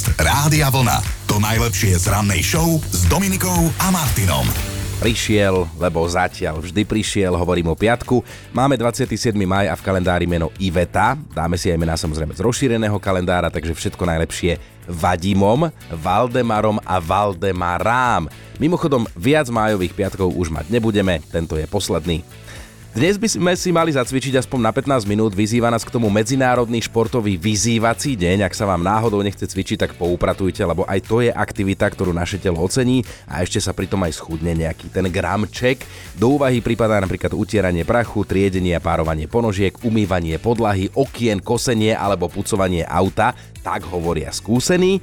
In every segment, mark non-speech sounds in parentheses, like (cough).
Podcast Rádia Vlna. To najlepšie z rannej show s Dominikou a Martinom. Prišiel, lebo zatiaľ vždy prišiel, hovorím o piatku. Máme 27. maj a v kalendári meno Iveta. Dáme si aj mená samozrejme z rozšíreného kalendára, takže všetko najlepšie Vadimom, Valdemarom a Valdemarám. Mimochodom, viac májových piatkov už mať nebudeme, tento je posledný. Dnes by sme si mali zacvičiť aspoň na 15 minút, vyzýva nás k tomu Medzinárodný športový vyzývací deň. Ak sa vám náhodou nechce cvičiť, tak poupratujte, lebo aj to je aktivita, ktorú naše telo ocení a ešte sa pritom aj schudne nejaký ten gramček. Do úvahy pripadá napríklad utieranie prachu, triedenie a párovanie ponožiek, umývanie podlahy, okien, kosenie alebo pucovanie auta, tak hovoria skúsení.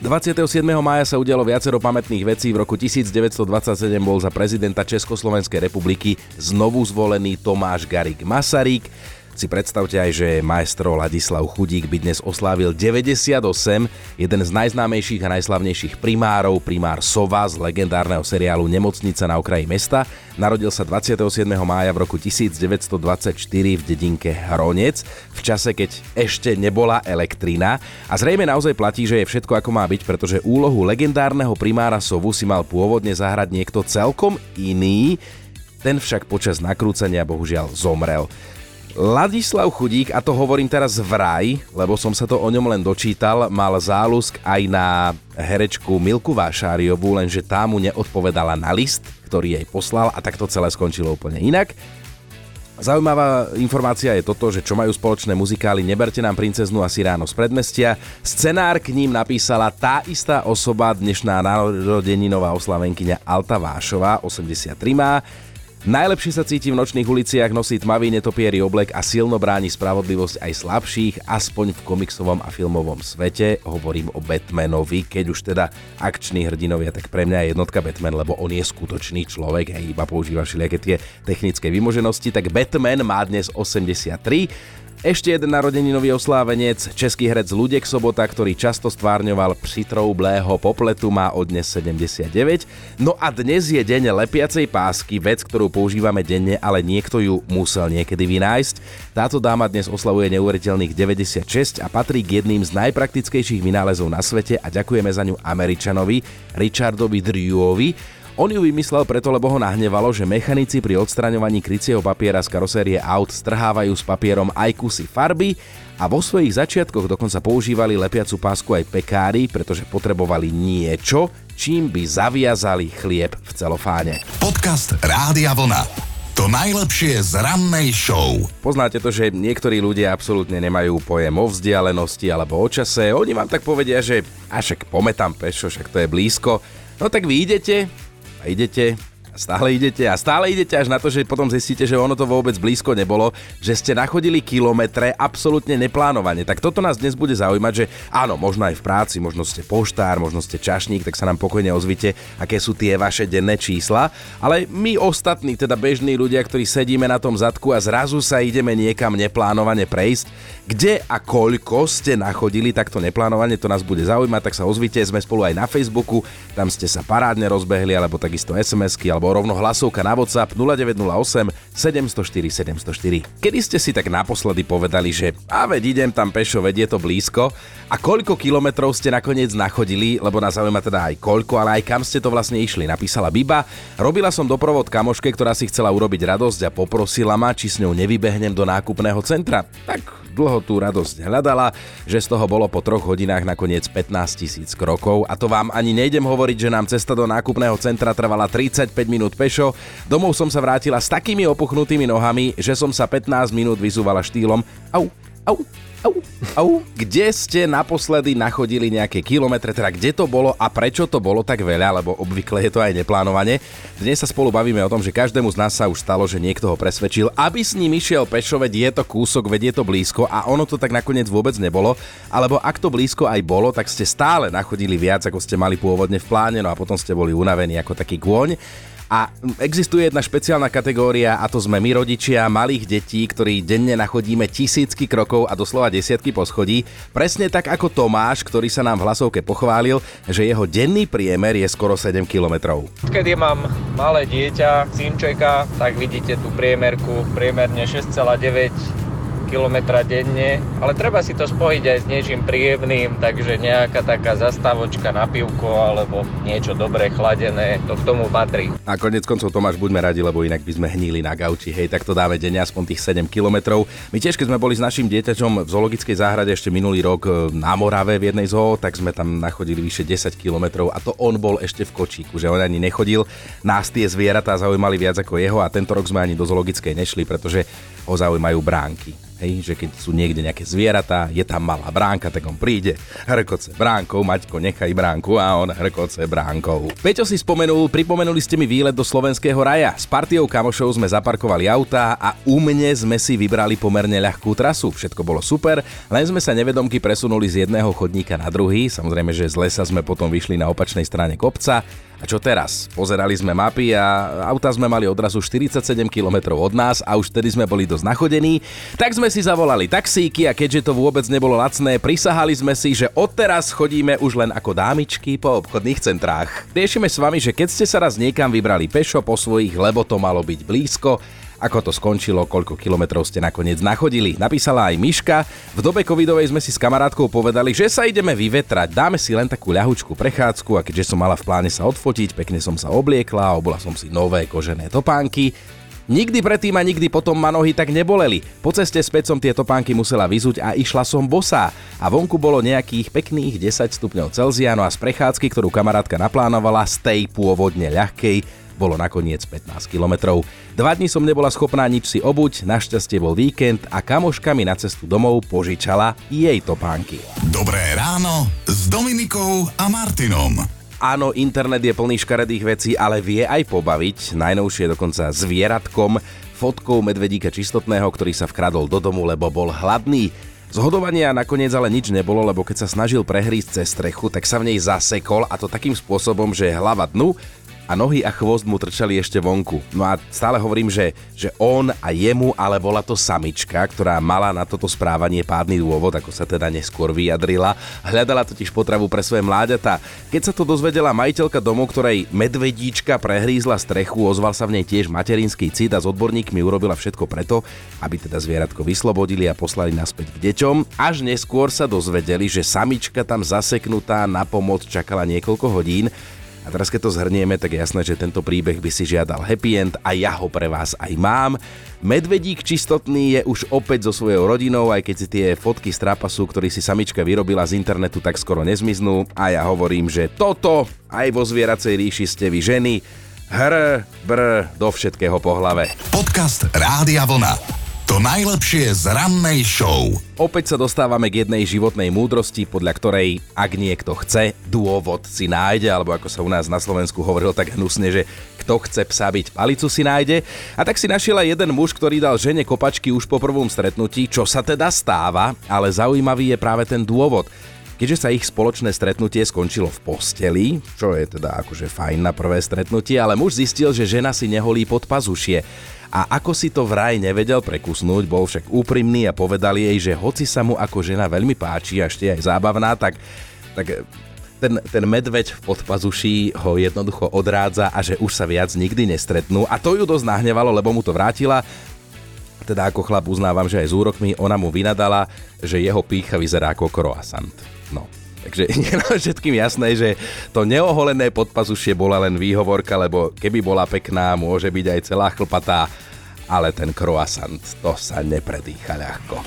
27. mája sa udialo viacero pamätných vecí. V roku 1927 bol za prezidenta Československej republiky znovu zvolený Tomáš Garik Masaryk. Si predstavte aj, že maestro Ladislav Chudík by dnes oslávil 98, jeden z najznámejších a najslavnejších primárov, primár Sova z legendárneho seriálu Nemocnica na okraji mesta. Narodil sa 27. mája v roku 1924 v dedinke Hronec, v čase, keď ešte nebola elektrina. A zrejme naozaj platí, že je všetko ako má byť, pretože úlohu legendárneho primára Sovu si mal pôvodne zahrať niekto celkom iný, ten však počas nakrúcania bohužiaľ zomrel. Ladislav Chudík, a to hovorím teraz vraj, lebo som sa to o ňom len dočítal, mal záľusk aj na herečku Milku Vášáriovú, lenže tá mu neodpovedala na list, ktorý jej poslal a tak to celé skončilo úplne inak. Zaujímavá informácia je toto, že čo majú spoločné muzikály Neberte nám princeznu asi ráno z predmestia. Scenár k ním napísala tá istá osoba, dnešná narodeninová oslavenkyňa Alta Vášová, 83 má. Najlepšie sa cíti v nočných uliciach, nosí tmavý netopiery oblek a silno bráni spravodlivosť aj slabších, aspoň v komiksovom a filmovom svete. Hovorím o Batmanovi, keď už teda akční hrdinovia, tak pre mňa je jednotka Batman, lebo on je skutočný človek, hej, iba používa všelijaké tie technické vymoženosti, tak Batman má dnes 83 ešte jeden narodeninový oslávenec, český herec Ludek Sobota, ktorý často stvárňoval přitroublého popletu, má od dnes 79. No a dnes je deň lepiacej pásky, vec, ktorú používame denne, ale niekto ju musel niekedy vynájsť. Táto dáma dnes oslavuje neuveriteľných 96 a patrí k jedným z najpraktickejších vynálezov na svete a ďakujeme za ňu Američanovi Richardovi Drewovi, on ju vymyslel preto, lebo ho nahnevalo, že mechanici pri odstraňovaní krycieho papiera z karosérie aut strhávajú s papierom aj kusy farby a vo svojich začiatkoch dokonca používali lepiacu pásku aj pekári, pretože potrebovali niečo, čím by zaviazali chlieb v celofáne. Podcast Rádia Vlna. To najlepšie z rannej show. Poznáte to, že niektorí ľudia absolútne nemajú pojem o vzdialenosti alebo o čase. Oni vám tak povedia, že a však pometám pešo, však to je blízko. No tak vy idete, a idete stále idete a stále idete až na to, že potom zistíte, že ono to vôbec blízko nebolo, že ste nachodili kilometre absolútne neplánovane. Tak toto nás dnes bude zaujímať, že áno, možno aj v práci, možno ste poštár, možno ste čašník, tak sa nám pokojne ozvite, aké sú tie vaše denné čísla. Ale my ostatní, teda bežní ľudia, ktorí sedíme na tom zadku a zrazu sa ideme niekam neplánovane prejsť, kde a koľko ste nachodili takto neplánovane, to nás bude zaujímať, tak sa ozvite, sme spolu aj na Facebooku, tam ste sa parádne rozbehli, alebo takisto SMS-ky, alebo rovno hlasovka na WhatsApp 0908 704 704. Kedy ste si tak naposledy povedali, že a veď idem tam pešo, veď je to blízko a koľko kilometrov ste nakoniec nachodili, lebo nás zaujíma teda aj koľko, ale aj kam ste to vlastne išli, napísala Biba. Robila som doprovod kamoške, ktorá si chcela urobiť radosť a poprosila ma, či s ňou nevybehnem do nákupného centra. Tak dlho tú radosť hľadala, že z toho bolo po troch hodinách nakoniec 15 tisíc krokov. A to vám ani nejdem hovoriť, že nám cesta do nákupného centra trvala 35 minút pešo. Domov som sa vrátila s takými opuchnutými nohami, že som sa 15 minút vyzúvala štýlom. Au, au, Au, au. Kde ste naposledy nachodili nejaké kilometre, teda kde to bolo a prečo to bolo tak veľa, lebo obvykle je to aj neplánovane. Dnes sa spolu bavíme o tom, že každému z nás sa už stalo, že niekto ho presvedčil, aby s ním išiel pešo, veď je to kúsok, veď je to blízko a ono to tak nakoniec vôbec nebolo. Alebo ak to blízko aj bolo, tak ste stále nachodili viac, ako ste mali pôvodne v pláne, no a potom ste boli unavení ako taký kôň. A existuje jedna špeciálna kategória a to sme my rodičia malých detí, ktorí denne nachodíme tisícky krokov a doslova desiatky poschodí. Presne tak ako Tomáš, ktorý sa nám v hlasovke pochválil, že jeho denný priemer je skoro 7 kilometrov. Keď mám malé dieťa, synčeka, tak vidíte tú priemerku, priemerne 6,9 km denne, ale treba si to spojiť aj s niečím príjemným, takže nejaká taká zastavočka na pivko alebo niečo dobré chladené, to k tomu patrí. A konec koncov Tomáš, buďme radi, lebo inak by sme hnili na gauči, hej, tak to dáme denne aspoň tých 7 km. My tiež, keď sme boli s našim dieťaťom v zoologickej záhrade ešte minulý rok e, na Morave v jednej zoo, tak sme tam nachodili vyše 10 km a to on bol ešte v kočíku, že on ani nechodil. Nás tie zvieratá zaujímali viac ako jeho a tento rok sme ani do zoologickej nešli, pretože ho zaujímajú bránky. Hej, že keď sú niekde nejaké zvieratá, je tam malá bránka, tak on príde, hrkoce bránkou, Maťko, nechaj bránku a on hrkoce bránkou. Peťo si spomenul, pripomenuli ste mi výlet do slovenského raja. S partiou kamošov sme zaparkovali autá a u mne sme si vybrali pomerne ľahkú trasu. Všetko bolo super, len sme sa nevedomky presunuli z jedného chodníka na druhý. Samozrejme, že z lesa sme potom vyšli na opačnej strane kopca a čo teraz? Pozerali sme mapy a auta sme mali odrazu 47 km od nás a už tedy sme boli dosť nachodení. Tak sme si zavolali taxíky a keďže to vôbec nebolo lacné, prisahali sme si, že odteraz chodíme už len ako dámičky po obchodných centrách. Riešime s vami, že keď ste sa raz niekam vybrali pešo po svojich, lebo to malo byť blízko, ako to skončilo, koľko kilometrov ste nakoniec nachodili. Napísala aj Miška. V dobe covidovej sme si s kamarátkou povedali, že sa ideme vyvetrať, dáme si len takú ľahučku prechádzku a keďže som mala v pláne sa odfotiť, pekne som sa obliekla, obola som si nové kožené topánky. Nikdy predtým a nikdy potom ma nohy tak neboleli. Po ceste späť som tie topánky musela vyzuť a išla som bosá. A vonku bolo nejakých pekných 10 stupňov Celzia, no a z prechádzky, ktorú kamarátka naplánovala, z tej pôvodne ľahkej, bolo nakoniec 15 kilometrov. Dva dní som nebola schopná nič si obuť, našťastie bol víkend a kamoška mi na cestu domov požičala jej topánky. Dobré ráno s Dominikou a Martinom. Áno, internet je plný škaredých vecí, ale vie aj pobaviť, najnovšie dokonca zvieratkom, fotkou medvedíka čistotného, ktorý sa vkradol do domu, lebo bol hladný. Zhodovania nakoniec ale nič nebolo, lebo keď sa snažil prehrísť cez strechu, tak sa v nej zasekol a to takým spôsobom, že hlava dnu, a nohy a chvost mu trčali ešte vonku. No a stále hovorím, že, že on a jemu, ale bola to samička, ktorá mala na toto správanie pádny dôvod, ako sa teda neskôr vyjadrila. Hľadala totiž potravu pre svoje mláďata. Keď sa to dozvedela majiteľka domu, ktorej medvedíčka prehrízla strechu, ozval sa v nej tiež materinský cit a s odborníkmi urobila všetko preto, aby teda zvieratko vyslobodili a poslali naspäť k deťom. Až neskôr sa dozvedeli, že samička tam zaseknutá na pomoc čakala niekoľko hodín a teraz keď to zhrnieme, tak je jasné, že tento príbeh by si žiadal happy end a ja ho pre vás aj mám. Medvedík čistotný je už opäť so svojou rodinou, aj keď si tie fotky z trápasu, ktorý si samička vyrobila z internetu, tak skoro nezmiznú. A ja hovorím, že toto aj vo zvieracej ríši ste vy ženy. Hr, br, do všetkého po hlave. Podcast Rádia Vlna. To najlepšie z rannej show. Opäť sa dostávame k jednej životnej múdrosti, podľa ktorej, ak niekto chce, dôvod si nájde, alebo ako sa u nás na Slovensku hovorilo tak hnusne, že kto chce psa byť, palicu si nájde. A tak si našiel aj jeden muž, ktorý dal žene kopačky už po prvom stretnutí, čo sa teda stáva, ale zaujímavý je práve ten dôvod. Keďže sa ich spoločné stretnutie skončilo v posteli, čo je teda akože fajn na prvé stretnutie, ale muž zistil, že žena si neholí pod pazušie. A ako si to vraj nevedel prekusnúť, bol však úprimný a povedal jej, že hoci sa mu ako žena veľmi páči a ešte aj zábavná, tak, tak ten, ten medveď v podpazuší ho jednoducho odrádza a že už sa viac nikdy nestretnú. A to ju dosť nahnevalo, lebo mu to vrátila. Teda ako chlap uznávam, že aj s úrokmi ona mu vynadala, že jeho pícha vyzerá ako croissant. No, Takže (laughs) je všetkým jasné, že to neoholené podpazušie bola len výhovorka, lebo keby bola pekná, môže byť aj celá chlpatá, ale ten croissant, to sa nepredýcha ľahko.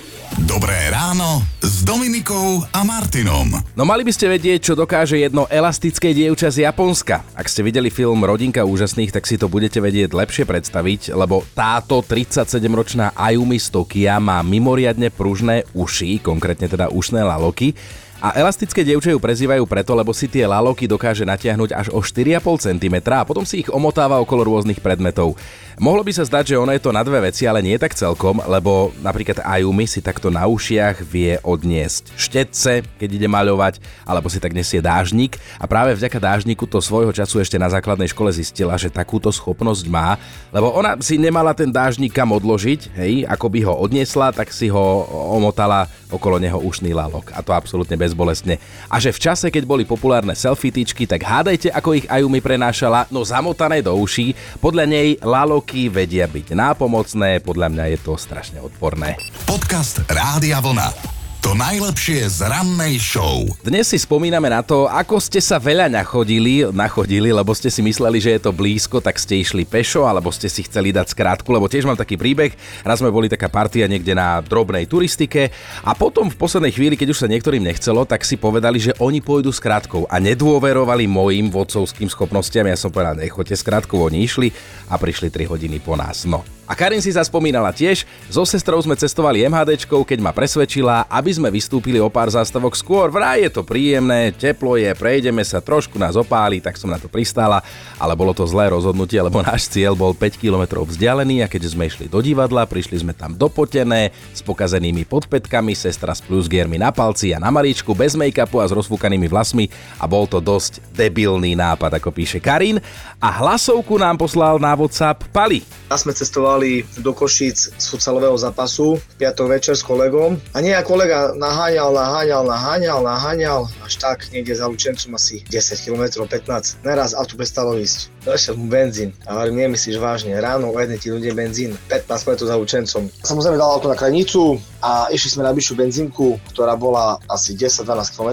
Dobré ráno s Dominikou a Martinom. No mali by ste vedieť, čo dokáže jedno elastické dievča z Japonska. Ak ste videli film Rodinka úžasných, tak si to budete vedieť lepšie predstaviť, lebo táto 37-ročná Ayumi z Tokia má mimoriadne pružné uši, konkrétne teda ušné laloky, a elastické dievče ju prezývajú preto, lebo si tie laloky dokáže natiahnuť až o 4,5 cm a potom si ich omotáva okolo rôznych predmetov. Mohlo by sa zdať, že ono je to na dve veci, ale nie tak celkom, lebo napríklad Ayumi si takto na ušiach vie odniesť štetce, keď ide maľovať, alebo si tak nesie dážnik. A práve vďaka dážniku to svojho času ešte na základnej škole zistila, že takúto schopnosť má, lebo ona si nemala ten dážnik kam odložiť, hej, ako by ho odniesla, tak si ho omotala okolo neho ušný lalok. A to absolútne bezbolestne. A že v čase, keď boli populárne selfie tak hádajte, ako ich Ajumi prenášala, no zamotané do uší. Podľa nej laloky vedia byť nápomocné, podľa mňa je to strašne odporné. Podcast Rádia Vlna. To najlepšie z rannej show. Dnes si spomíname na to, ako ste sa veľa nachodili, nachodili, lebo ste si mysleli, že je to blízko, tak ste išli pešo, alebo ste si chceli dať skrátku, lebo tiež mám taký príbeh. Raz sme boli taká partia niekde na drobnej turistike a potom v poslednej chvíli, keď už sa niektorým nechcelo, tak si povedali, že oni pôjdu skrátkou a nedôverovali mojim vodcovským schopnostiam. Ja som povedal, nechoďte skrátkou, oni išli a prišli 3 hodiny po nás. No, a Karin si zaspomínala tiež, so sestrou sme cestovali MHDčkou, keď ma presvedčila, aby sme vystúpili o pár zástavok skôr. Vraj je to príjemné, teplo je, prejdeme sa, trošku nás opáli, tak som na to pristála, ale bolo to zlé rozhodnutie, lebo náš cieľ bol 5 km vzdialený a keď sme išli do divadla, prišli sme tam dopotené, s pokazenými podpetkami, sestra s plusgiermi na palci a na malíčku, bez make-upu a s rozfúkanými vlasmi a bol to dosť debilný nápad, ako píše Karin. A hlasovku nám poslal na WhatsApp Pali. A sme cestovali do Košíc z futsalového zápasu v piatok večer s kolegom a nie kolega naháňal, naháňal, naháňal, naháňal až tak niekde za Lučencom asi 10 km, 15. Neraz auto prestalo ísť. Došiel mu benzín. A hovorím, nemyslíš vážne, ráno o jednej ti ľudia benzín, 15 km za Lučencom. Samozrejme dal auto na krajnicu a išli sme na vyššiu benzínku, ktorá bola asi 10-12 km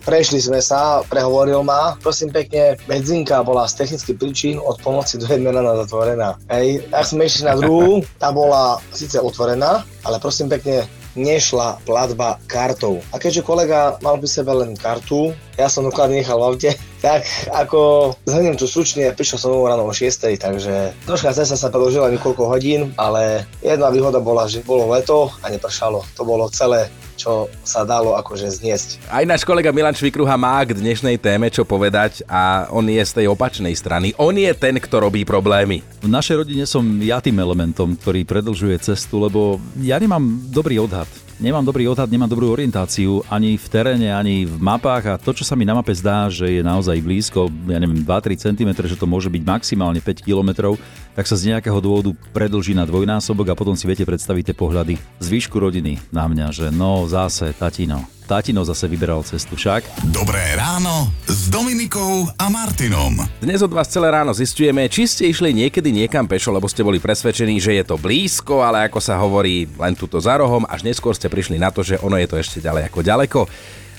Prešli sme sa, prehovoril ma, prosím pekne, benzínka bola z technických príčin od pomoci do jednej zatvorená. Hej, tak sme išli na druhú, tá bola síce otvorená, ale prosím pekne, nešla platba kartou. A keďže kolega mal by sebe len kartu, ja som doklad nechal v aute, (laughs) tak ako zhrnem tu stručne, prišiel som ráno o 6, takže troška cesta sa predložila niekoľko hodín, ale jedna výhoda bola, že bolo leto a nepršalo. To bolo celé čo sa dalo akože zniesť. Aj náš kolega Milan Švikruha má k dnešnej téme čo povedať a on je z tej opačnej strany. On je ten, kto robí problémy. V našej rodine som ja tým elementom, ktorý predlžuje cestu, lebo ja nemám dobrý odhad nemám dobrý odhad, nemám dobrú orientáciu ani v teréne, ani v mapách a to, čo sa mi na mape zdá, že je naozaj blízko, ja neviem, 2-3 cm, že to môže byť maximálne 5 km, tak sa z nejakého dôvodu predlží na dvojnásobok a potom si viete predstaviť tie pohľady z výšku rodiny na mňa, že no zase, tatino, Tatino zase vyberal cestu však. Dobré ráno s Dominikou a Martinom. Dnes od vás celé ráno zistujeme, či ste išli niekedy niekam pešo, lebo ste boli presvedčení, že je to blízko, ale ako sa hovorí, len túto za rohom, až neskôr ste prišli na to, že ono je to ešte ďalej ako ďaleko.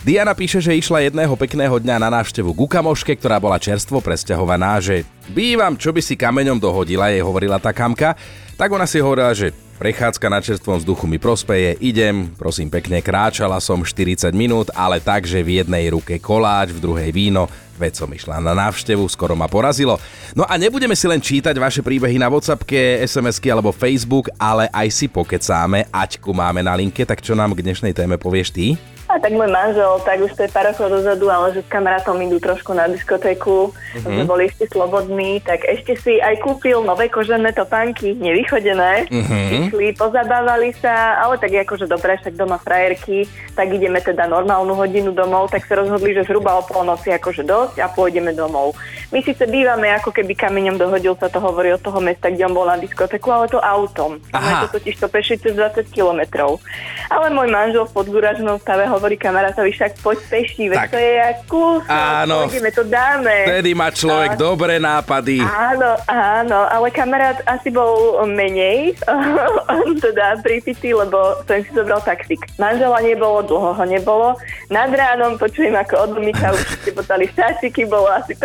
Diana píše, že išla jedného pekného dňa na návštevu ku kamoške, ktorá bola čerstvo presťahovaná, že bývam, čo by si kameňom dohodila, jej hovorila tá kamka. Tak ona si hovorila, že Prechádzka na čerstvom vzduchu mi prospeje, idem, prosím pekne, kráčala som 40 minút, ale tak, že v jednej ruke koláč, v druhej víno, veď som išla na návštevu, skoro ma porazilo. No a nebudeme si len čítať vaše príbehy na Whatsappke, SMS-ky alebo Facebook, ale aj si pokecáme. Aťku máme na linke, tak čo nám k dnešnej téme povieš ty? A tak môj manžel, tak už to je pár rokov dozadu, ale že s kamarátom idú trošku na diskotéku, mm-hmm. sme boli ešte slobodní, tak ešte si aj kúpil nové kožené topánky, nevychodené. Mm-hmm. Išli, pozabávali sa, ale tak akože dobre, však doma frajerky, tak ideme teda normálnu hodinu domov, tak sa rozhodli, že zhruba o polnoci akože dosť a pôjdeme domov. My síce bývame ako keby kameňom dohodil sa to hovorí od toho mesta, kde on bol na diskotéku, ale to autom. A to totiž to peši cez 20 kilometrov. Ale môj manžel v podgúražnom stave hovorí kamarátovi, však poď peši, veď to je jak kus, áno, pôjdeme, to dáme. Vtedy má človek a... dobré nápady. Áno, áno, ale kamarát asi bol menej, (laughs) teda pripitý, lebo som si zobral taxík. Manžela nebolo, dlho ho nebolo. Nad ránom počujem, ako od už ste potali štáčiky, bolo asi 5.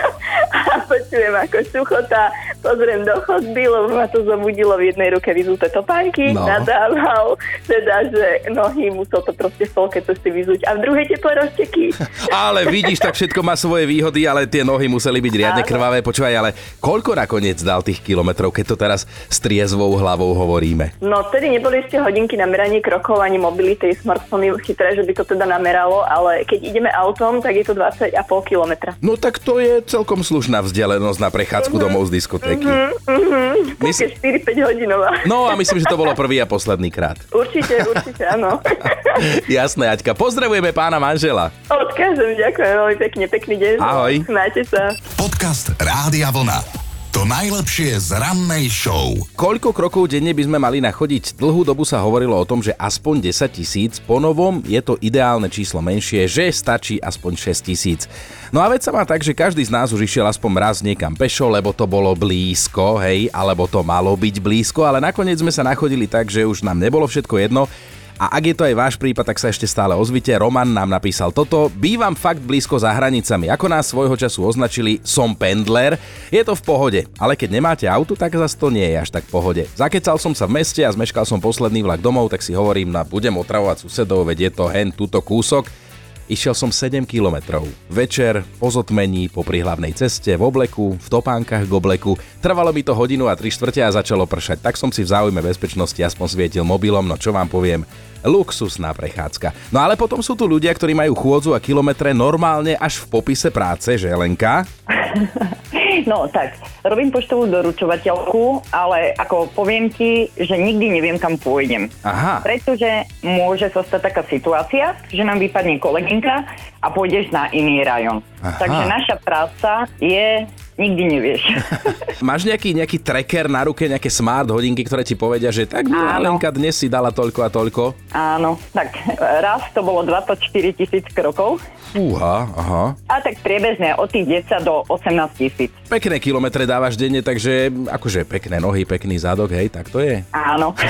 (laughs) a počujem, ako suchota, pozriem do chodby, lebo ma to zobudilo v jednej ruke vyzuté topánky, no. nadával, teda, že nohy musel to proste v polke cesty vyzuť a v druhej teplé rozteky. (laughs) ale vidíš, tak všetko má svoje výhody, ale tie nohy museli byť riadne krvavé. Počúvaj, ale koľko nakoniec dal tých kilometrov, keď to teraz s triezvou hlavou hovoríme? No, vtedy neboli ešte hodinky na meranie krokov ani mobility, smartfóny chytré, že by to teda nameralo, ale keď ideme autom, tak je to 20,5 kilometra. No tak to je celkom slušná vzdialenosť na prechádzku uh-huh. domov z diskotéky. Uh-huh, uh-huh. Mysl... 4-5 hodinová. No a myslím, že to bolo prvý a posledný krát. Určite, určite, áno. (laughs) Jasné, Aťka. Pozdravujeme pána manžela. Odkážem, ďakujem veľmi pekne. Pekný deň. Ahoj. Máte sa. Podcast Rádia Vlna. To najlepšie z rannej show. Koľko krokov denne by sme mali nachodiť? Dlhú dobu sa hovorilo o tom, že aspoň 10 tisíc, po novom je to ideálne číslo menšie, že stačí aspoň 6 tisíc. No a veď sa má tak, že každý z nás už išiel aspoň raz niekam pešo, lebo to bolo blízko, hej, alebo to malo byť blízko, ale nakoniec sme sa nachodili tak, že už nám nebolo všetko jedno a ak je to aj váš prípad, tak sa ešte stále ozvite. Roman nám napísal toto. Bývam fakt blízko za hranicami. Ako nás svojho času označili, som pendler. Je to v pohode, ale keď nemáte auto, tak zase to nie je až tak v pohode. Zakecal som sa v meste a zmeškal som posledný vlak domov, tak si hovorím, na budem otravovať susedov, veď je to hen túto kúsok. Išiel som 7 kilometrov. Večer, po zotmení, po prihlavnej ceste, v obleku, v topánkach k obleku. Trvalo mi to hodinu a 3 štvrte a začalo pršať, tak som si v záujme bezpečnosti aspoň svietil mobilom, no čo vám poviem, luxusná prechádzka. No ale potom sú tu ľudia, ktorí majú chôdzu a kilometre normálne až v popise práce, že Lenka? (laughs) No tak, robím poštovú doručovateľku, ale ako poviem ti, že nikdy neviem, kam pôjdem. Aha. Pretože môže sa stať taká situácia, že nám vypadne kolegynka a pôjdeš na iný rajon. Aha. Takže naša práca je nikdy nevieš. (laughs) Máš nejaký, nejaký tracker na ruke, nejaké smart hodinky, ktoré ti povedia, že tak milá Áno. Lenka, dnes si dala toľko a toľko? Áno, tak raz to bolo 24 tisíc krokov Fúha, aha. a tak priebežne od tých 10 do 18 tisíc. Pekné kilometre dávaš denne, takže akože pekné nohy, pekný zadok, hej, tak to je. Áno. (laughs)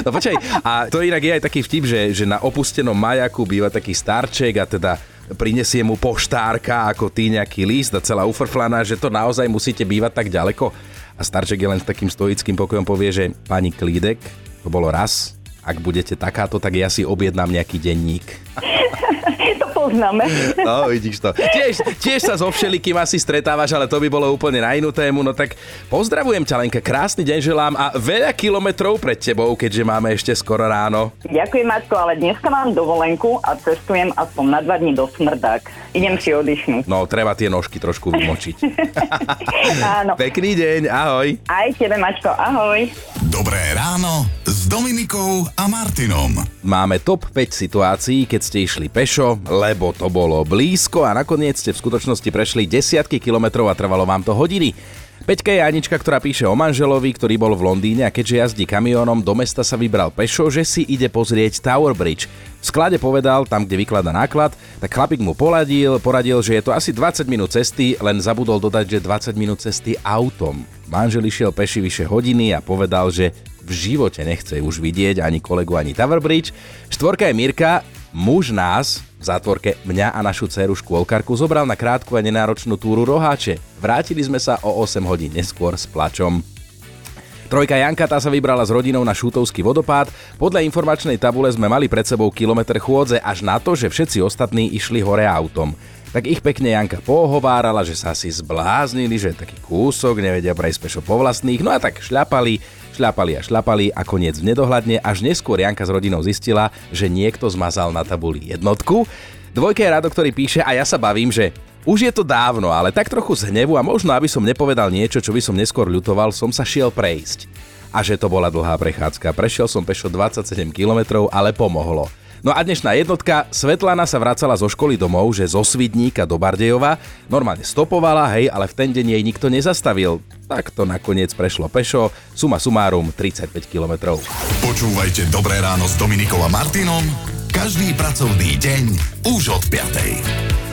No počkaj, a to inak je aj taký vtip, že, že na opustenom majaku býva taký starček a teda prinesie mu poštárka ako ty nejaký list a celá ufrflaná, že to naozaj musíte bývať tak ďaleko. A starček je len s takým stoickým pokojom povie, že pani Klídek, to bolo raz, ak budete takáto, tak ja si objednám nejaký denník. (laughs) to poznáme. (laughs) No, vidíš to. Tiež, tiež sa so všelikým asi stretávaš, ale to by bolo úplne na inú tému. No tak pozdravujem ťa, Lenka, krásny deň želám a veľa kilometrov pred tebou, keďže máme ešte skoro ráno. Ďakujem, Maťko, ale dneska mám dovolenku a cestujem aspoň na dva dní do Smrdák. Idem si oddychnúť. No, treba tie nožky trošku vymočiť. (laughs) (laughs) Áno. Pekný deň, ahoj. Aj tebe, Maťko, ahoj. Dobré ráno s Dominikou a Martinom. Máme top 5 situácií, keď ste išli pešo, lebo to bolo blízko a nakoniec ste v skutočnosti prešli desiatky kilometrov a trvalo vám to hodiny. Peťka je Anička, ktorá píše o manželovi, ktorý bol v Londýne a keďže jazdí kamionom, do mesta sa vybral pešo, že si ide pozrieť Tower Bridge. V sklade povedal, tam kde vyklada náklad, tak chlapík mu poradil, poradil, že je to asi 20 minút cesty, len zabudol dodať, že 20 minút cesty autom. Manžel išiel peši vyše hodiny a povedal, že v živote nechce už vidieť ani kolegu, ani Tower Bridge. Štvorka je Mirka, muž nás, v zátvorke mňa a našu dceru škôlkarku zobral na krátku a nenáročnú túru roháče. Vrátili sme sa o 8 hodín neskôr s plačom. Trojka Janka tá sa vybrala s rodinou na Šútovský vodopád. Podľa informačnej tabule sme mali pred sebou kilometr chôdze až na to, že všetci ostatní išli hore autom. Tak ich pekne Janka pohovárala, že sa si zbláznili, že taký kúsok nevedia prejsť pešo po vlastných, no a tak šľapali, šľapali a šľapali a koniec v nedohľadne, až neskôr Janka s rodinou zistila, že niekto zmazal na tabuli jednotku. Dvojka je Rado, ktorý píše a ja sa bavím, že už je to dávno, ale tak trochu z hnevu a možno, aby som nepovedal niečo, čo by som neskôr ľutoval, som sa šiel prejsť. A že to bola dlhá prechádzka. Prešiel som pešo 27 km, ale pomohlo. No a dnešná jednotka, Svetlana sa vracala zo školy domov, že zo Svidníka do Bardejova. Normálne stopovala, hej, ale v ten deň jej nikto nezastavil. Tak to nakoniec prešlo pešo, suma sumárum 35 km. Počúvajte Dobré ráno s Dominikou a Martinom každý pracovný deň už od 5.